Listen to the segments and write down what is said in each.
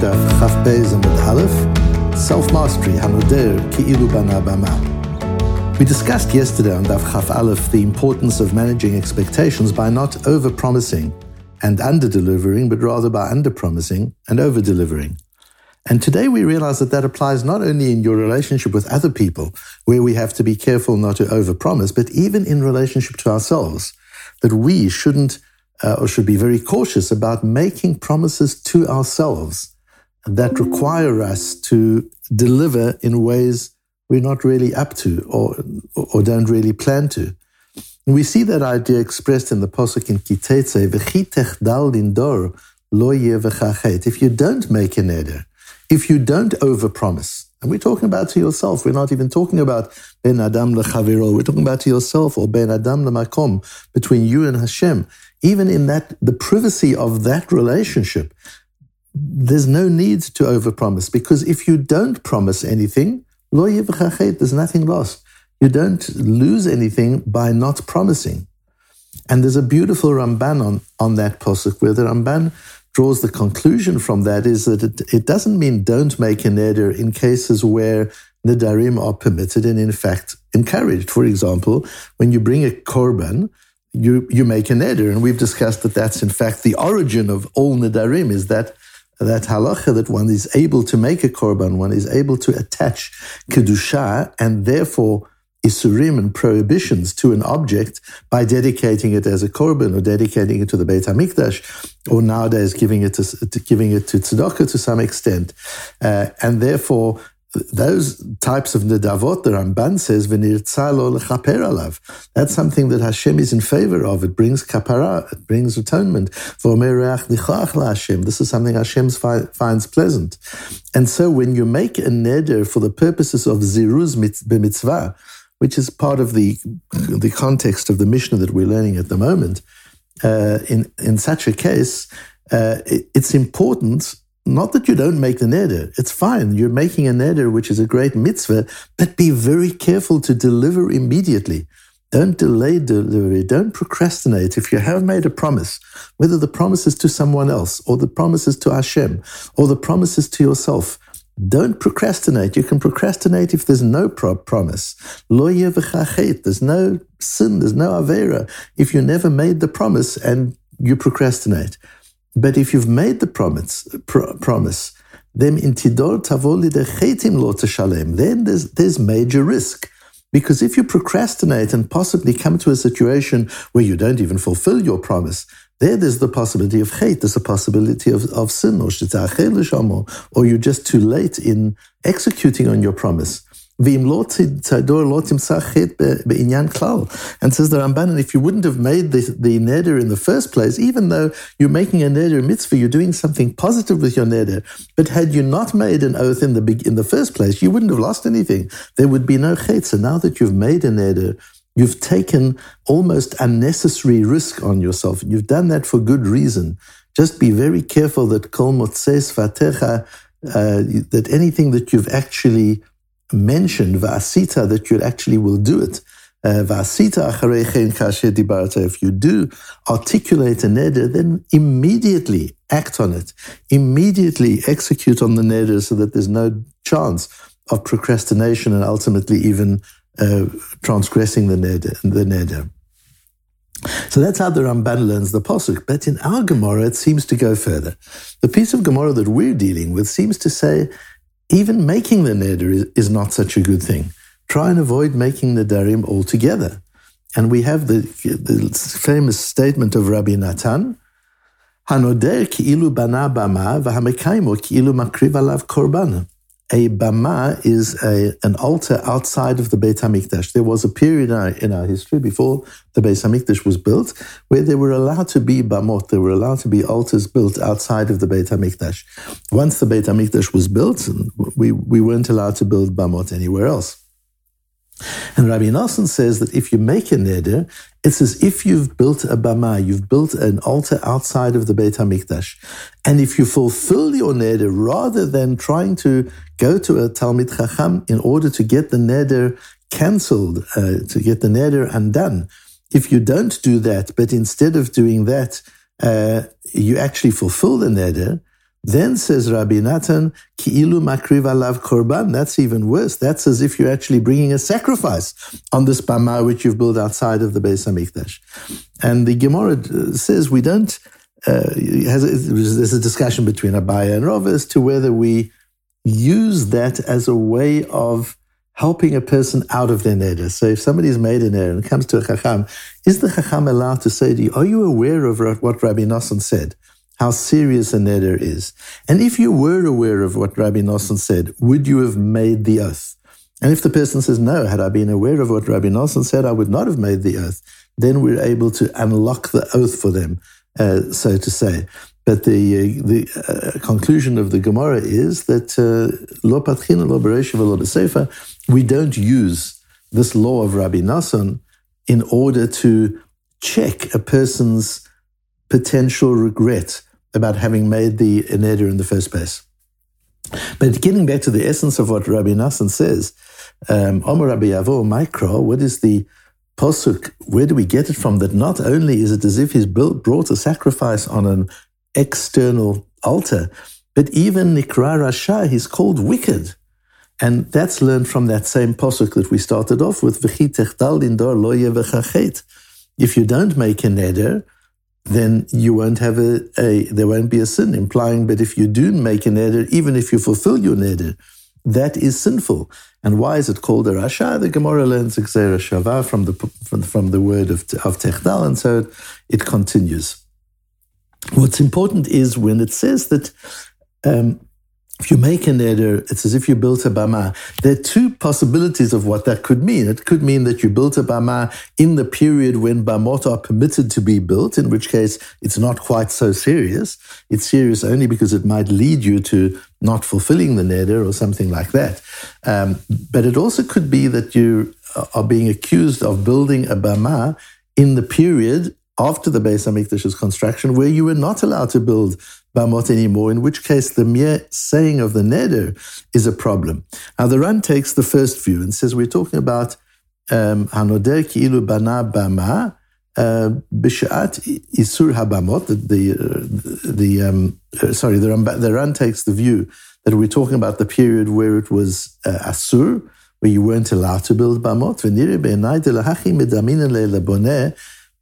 Chaf Beis Amud Aleph, Self-Mastery, Hanoder, Ki'ilu Bana Bama. We discussed yesterday on Daf Chaf Aleph the importance of managing expectations by not over-promising and under-delivering, but rather by under-promising and over-delivering. And today we realize that that applies not only in your relationship with other people, where we have to be careful not to overpromise, but even in relationship to ourselves, that we shouldn't uh, or should be very cautious about making promises to ourselves that require us to deliver in ways we're not really up to or, or don't really plan to. And we see that idea expressed in the Pasuk in Kitetze, V'chitech dal dor lo If you don't make an neder, if you don't overpromise, and we're talking about to yourself, we're not even talking about ben adam lechaviro, we're talking about to yourself or ben adam lemakom, between you and Hashem. Even in that, the privacy of that relationship, there's no need to overpromise because if you don't promise anything, lo there's nothing lost. You don't lose anything by not promising. And there's a beautiful Ramban on, on that posuk where the Ramban draws the conclusion from that is that it, it doesn't mean don't make a neder in cases where nedarim are permitted and in fact encouraged. For example, when you bring a korban, you, you make a neder, and we've discussed that that's in fact the origin of all nedarim is that that halacha that one is able to make a korban, one is able to attach kedusha, and therefore isurim and prohibitions to an object by dedicating it as a korban or dedicating it to the Beit Hamikdash, or nowadays giving it to, giving it to tzedakah to some extent, uh, and therefore those types of nedavot, the Ramban says, alav. That's something that Hashem is in favor of. It brings kapara, it brings atonement. This is something Hashem finds pleasant. And so when you make a neder for the purposes of ziruz b'mitzvah, which is part of the, the context of the Mishnah that we're learning at the moment, uh, in, in such a case, uh, it, it's important not that you don't make the neder. It's fine. You're making a neder, which is a great mitzvah, but be very careful to deliver immediately. Don't delay delivery. Don't procrastinate. If you have made a promise, whether the promise is to someone else or the promise is to Hashem or the promise is to yourself, don't procrastinate. You can procrastinate if there's no pro- promise. There's no sin. There's no avera. If you never made the promise and you procrastinate. But if you've made the promise, pr- promise, then in tidor tavoli dechetim lo teshalem. Then there's there's major risk. Because if you procrastinate and possibly come to a situation where you don't even fulfill your promise, there, there's the possibility of hate, there's a possibility of, of sin, or or you're just too late in executing on your promise. And says the Ramban, and if you wouldn't have made the, the neder in the first place, even though you're making a neder mitzvah, you're doing something positive with your neder. But had you not made an oath in the in the first place, you wouldn't have lost anything. There would be no chet. So now that you've made a neder, You've taken almost unnecessary risk on yourself. You've done that for good reason. Just be very careful that kol motses vatecha, uh, that anything that you've actually mentioned, va'asita, that you actually will do it. Uh, if you do articulate a neder, then immediately act on it. Immediately execute on the neder so that there's no chance of procrastination and ultimately even uh, transgressing the neder. The neder. So that's how the Ramban learns the posuk. But in our Gemara, it seems to go further. The piece of Gemara that we're dealing with seems to say even making the neder is, is not such a good thing. Try and avoid making nedarim altogether. And we have the, the famous statement of Rabbi Natan, Hanoder ki ilu bana bama v'hamekaimo ki ilu makriv alav korbana a bama is a, an altar outside of the Beit Hamikdash. There was a period in our, in our, history before the Beit Hamikdash was built where they were allowed to be bamot. There were allowed to be altars built outside of the Beit Hamikdash. Once the Beit Hamikdash was built, we, we weren't allowed to build bamot anywhere else. And Rabbi Nosson says that if you make a neder, it's as if you've built a bama, you've built an altar outside of the Beit HaMikdash. And if you fulfill your neder, rather than trying to go to a Talmid Chacham in order to get the neder cancelled, uh, to get the neder undone, if you don't do that, but instead of doing that, uh, you actually fulfill the neder, Then says Rabbi Natan, Ki'ilu makriv alav korban. That's even worse. That's as if you're actually bringing a sacrifice on this bama which you've built outside of the Beis Hamikdash. And the Gemara uh, says we don't. Uh, has there's a discussion between Abaye and Rav as to whether we use that as a way of helping a person out of their neder. So if somebody's made an error and comes to a chacham, is the chacham allowed to say to you, are you aware of what Rabbi Nosson said? How serious a neder is. And if you were aware of what Rabbi Nosson said, would you have made the oath? And if the person says, no, had I been aware of what Rabbi Nosson said, I would not have made the oath, then we're able to unlock the oath for them, uh, so to say. But the uh, the uh, conclusion of the Gemara is that uh, lo patchina lo bereshiva lo sefer. We don't use this law of Rabbi Nassan in order to check a person's potential regret about having made the neder in the first place. But getting back to the essence of what Rabbi Nassan says, um, Omer Rabbi Yavo Mikro, what is the posuk? Where do we get it from? That not only is it as if he's built, brought a sacrifice on an external altar. But even Nikra Rasha, he's called wicked. And that's learned from that same posuk that we started off with. If you don't make a neder, then you won't have a, a, there won't be a sin, implying that if you do make a neder, even if you fulfill your neder, that is sinful. And why is it called a rasha? The Gemara learns Gezera Shava from the, from, from the word of, of Techdal, and so it continues. What's important is when it says that um, if you make an neder, it's as if you built a bama. There are two possibilities of what that could mean. It could mean that you built a bama in the period when bamot are permitted to be built, in which case it's not quite so serious. It's serious only because it might lead you to not fulfilling the neder or something like that. Um, but it also could be that you are being accused of building a bama in the period after the Beis Hamikdash's construction, where you were not allowed to build Bamot anymore, in which case the mere saying of the Neder is a problem. Now, the Ran takes the first view and says we're talking about um, Hanoder Ki'ilu Bana Bama, uh, Bishat Isur Habamot, the, the, uh, the um, uh, sorry, the, the Ran takes the view that we're talking about the period where it was uh, Asur, where you weren't allowed to build Bamot.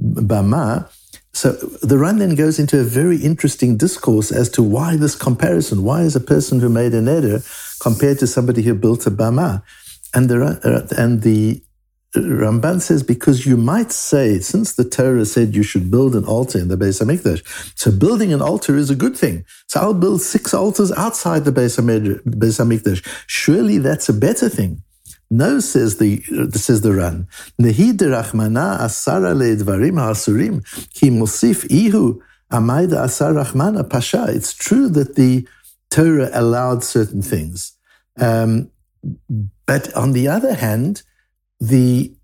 Bama. So the Ran then goes into a very interesting discourse as to why this comparison. Why is a person who made an neder compared to somebody who built a Bama? And the, uh, and the Ramban says, because you might say, since the Torah said you should build an altar in the Beis Hamikdash, so building an altar is a good thing. So I'll build six altars outside the Beis Hamikdash. Surely that's a better thing. No, says the says the Ran. Nehi derachmana asara leedvarim hasurim ki mosif ihu amayda asar rachmana pasha. It's true that the Torah allowed certain things, um, but on the other hand, the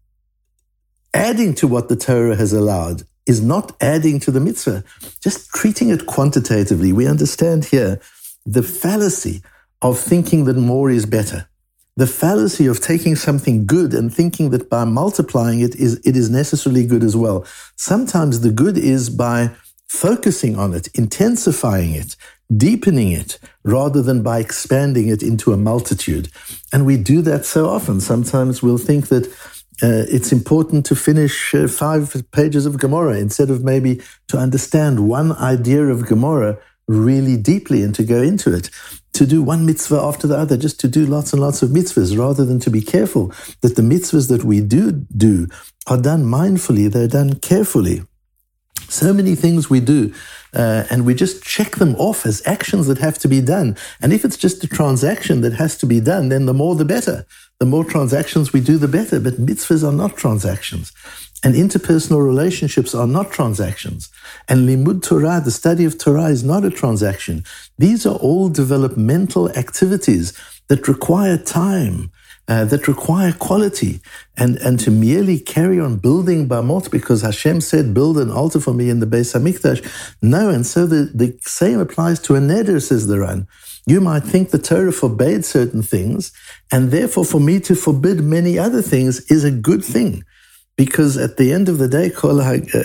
adding to what the Torah has allowed is not adding to the mitzvah, just treating it quantitatively. We understand here the fallacy of thinking that more is better the fallacy of taking something good and thinking that by multiplying it is it is necessarily good as well. Sometimes the good is by focusing on it, intensifying it, deepening it, rather than by expanding it into a multitude. And we do that so often. Sometimes we'll think that uh, it's important to finish uh, five pages of Gemara instead of maybe to understand one idea of Gemara really deeply and to go into it to do one mitzvah after the other, just to do lots and lots of mitzvahs, rather than to be careful that the mitzvahs that we do do are done mindfully, they're done carefully. So many things we do, uh, and we just check them off as actions that have to be done. And if it's just a transaction that has to be done, then the more the better. The more transactions we do, the better. But mitzvahs are not transactions. And interpersonal relationships are not transactions. And limud Torah, the study of Torah, is not a transaction. These are all developmental activities that require time, uh, that require quality. And, and to merely carry on building Bamot because Hashem said, build an altar for me in the Beis HaMikdash. No, and so the, the same applies to a neder, says the Ran. You might think the Torah forbade certain things, and therefore for me to forbid many other things is a good thing. Because at the end of the day, uh,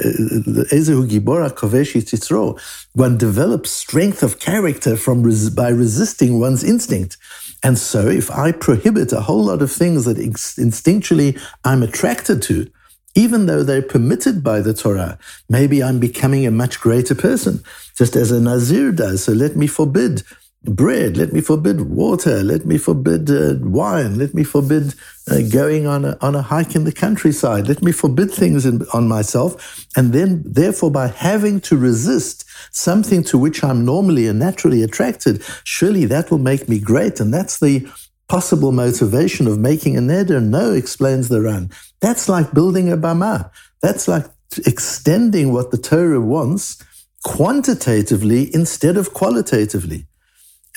one develops strength of character from by resisting one's instinct. And so, if I prohibit a whole lot of things that instinctually I'm attracted to, even though they're permitted by the Torah, maybe I'm becoming a much greater person, just as a Nazir does. So let me forbid bread, let me forbid water, let me forbid uh, wine, let me forbid uh, going on a, on a hike in the countryside, let me forbid things in, on myself. And then, therefore, by having to resist something to which I'm normally and naturally attracted, surely that will make me great. And that's the possible motivation of making a neder. No, explains the Ran. That's like building a bama. That's like extending what the Torah wants quantitatively instead of qualitatively.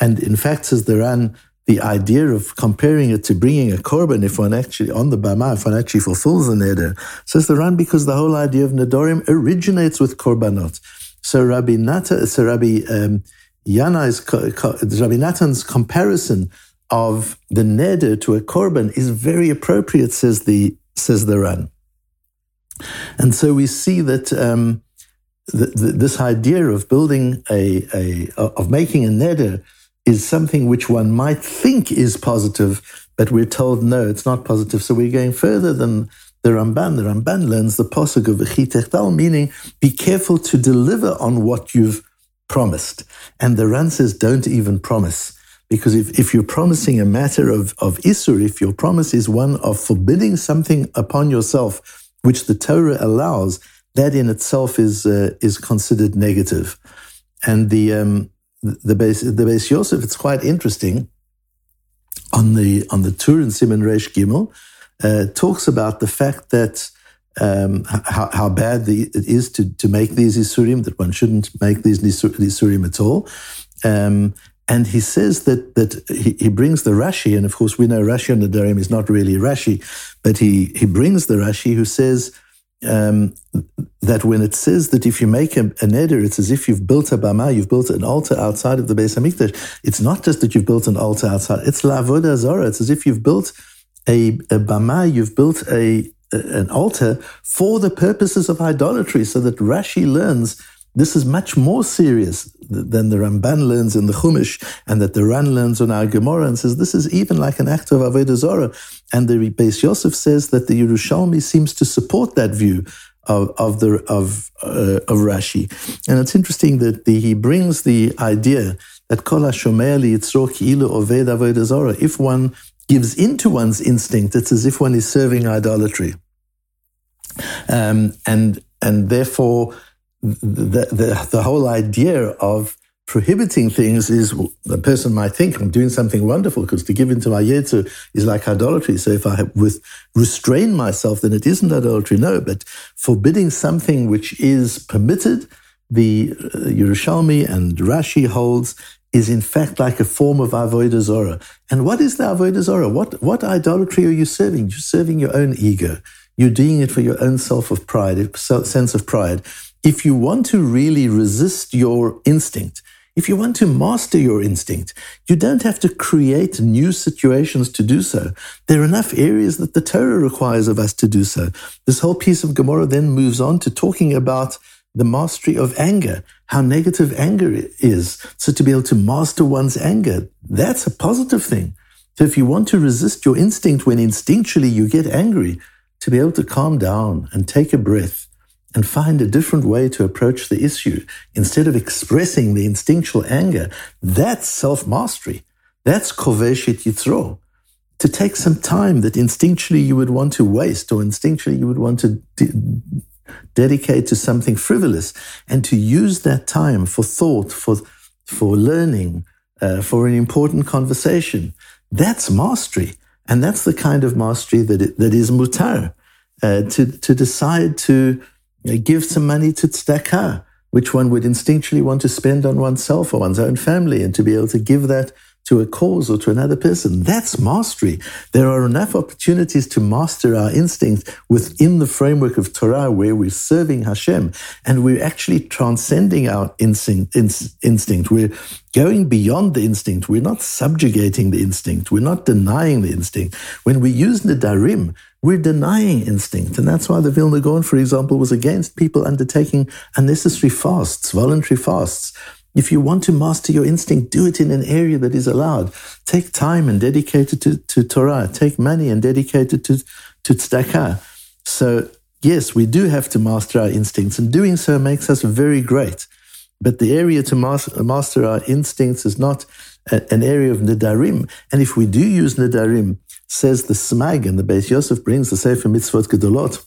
And in fact, says the Ran, the idea of comparing it to bringing a korban, if one actually, on the Bama, if one actually fulfills the neder, says the Ran, because the whole idea of Nedorim originates with korbanot. So Rabbi Nata, so Rabbi um, Rabbi Natan's comparison of the neder to a korban is very appropriate, says the says the Ran. And so we see that um, the, the, this idea of building a, a of making a neder is something which one might think is positive, but we're told no, it's not positive. So we're going further than the Ramban. The Ramban learns the posuk of V'chitechtal, meaning be careful to deliver on what you've promised. And the Ran says don't even promise. Because if, if you're promising a matter of, of Isur, if your promise is one of forbidding something upon yourself, which the Torah allows, that in itself is, uh, is considered negative. And the, um, the base the Beis Yosef. It's quite interesting. On the on the Tur in Siman Reish Gimel, uh, talks about the fact that um, how, how bad the, it is to, to make these isurim, that one shouldn't make these isurim at all. Um, and he says that that he, he brings the Rashi, and of course we know Rashi on the Darim is not really Rashi, but he he brings the Rashi who says um, that when it says that if you make a, a neder, it's as if you've built a bama, you've built an altar outside of the Beis Hamikdash. It's not just that you've built an altar outside; it's lavoda zora. It's as if you've built a, a bama, you've built a, a an altar for the purposes of idolatry, so that Rashi learns this is much more serious than the Ramban learns in the Chumash and that the Ran learns on our Gemara and says this is even like an act of Avodah Zorah. And the Beis Yosef says that the Yerushalmi seems to support that view of, of the of uh, of Rashi. And it's interesting that the, he brings the idea that Kol HaShomer Liyitzro Ki'ilu Oved Avodah Zorah. If one gives into one's instinct, it's as if one is serving idolatry. Um, and and therefore the, the, the whole idea of prohibiting things is the person might think I'm doing something wonderful because to give into my yetzer is like idolatry. So if I with restrain myself, then it isn't idolatry. No, but forbidding something which is permitted, the uh, Yerushalmi and Rashi holds is in fact like a form of avodah zora. And what is the avodah zora? What what idolatry are you serving? You're serving your own ego. You're doing it for your own self of pride, sense of pride if you want to really resist your instinct, if you want to master your instinct, you don't have to create new situations to do so. There are enough areas that the Torah requires of us to do so. This whole piece of Gemara then moves on to talking about the mastery of anger, how negative anger is. So to be able to master one's anger, that's a positive thing. So if you want to resist your instinct when instinctually you get angry, to be able to calm down and take a breath and find a different way to approach the issue instead of expressing the instinctual anger. That's self mastery. That's koveshit yitzro. To take some time that instinctually you would want to waste or instinctually you would want to de- dedicate to something frivolous and to use that time for thought, for, for learning, uh, for an important conversation. That's mastery. And that's the kind of mastery that, it, that is mutar. Uh, to, to decide to give some money to tzedakah, which one would instinctually want to spend on oneself or one's own family, and to be able to give that to a cause or to another person. That's mastery. There are enough opportunities to master our instincts within the framework of Torah where we're serving Hashem and we're actually transcending our instinct. instinct. We're going beyond the instinct. We're not subjugating the instinct. We're not denying the instinct. When we use Nedarim, we're denying instinct. And that's why the Vilna Gaon, for example, was against people undertaking unnecessary fasts, voluntary fasts. If you want to master your instinct, do it in an area that is allowed. Take time and dedicate it to, to Torah. Take money and dedicate it to, to tzedakah. So, yes, we do have to master our instincts, and doing so makes us very great. But the area to master our instincts is not an area of Nedarim. And if we do use Nedarim, says the Smag, and the Beis Yosef brings the Sefer Mitzvot Gedolot,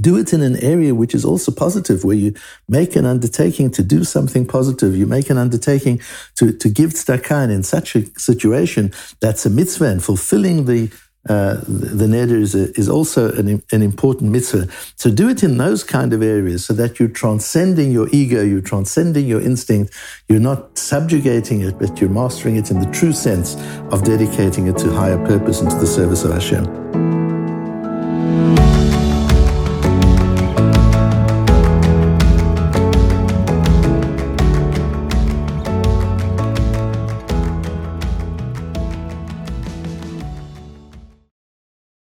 do it in an area which is also positive, where you make an undertaking to do something positive. You make an undertaking to, to give tzedakah, in such a situation, that's a mitzvah, and fulfilling the uh, the neder is, a, is also an, an important mitzvah. So do it in those kind of areas so that you're transcending your ego, you're transcending your instinct, you're not subjugating it, but you're mastering it in the true sense of dedicating it to higher purpose and to the service of Hashem.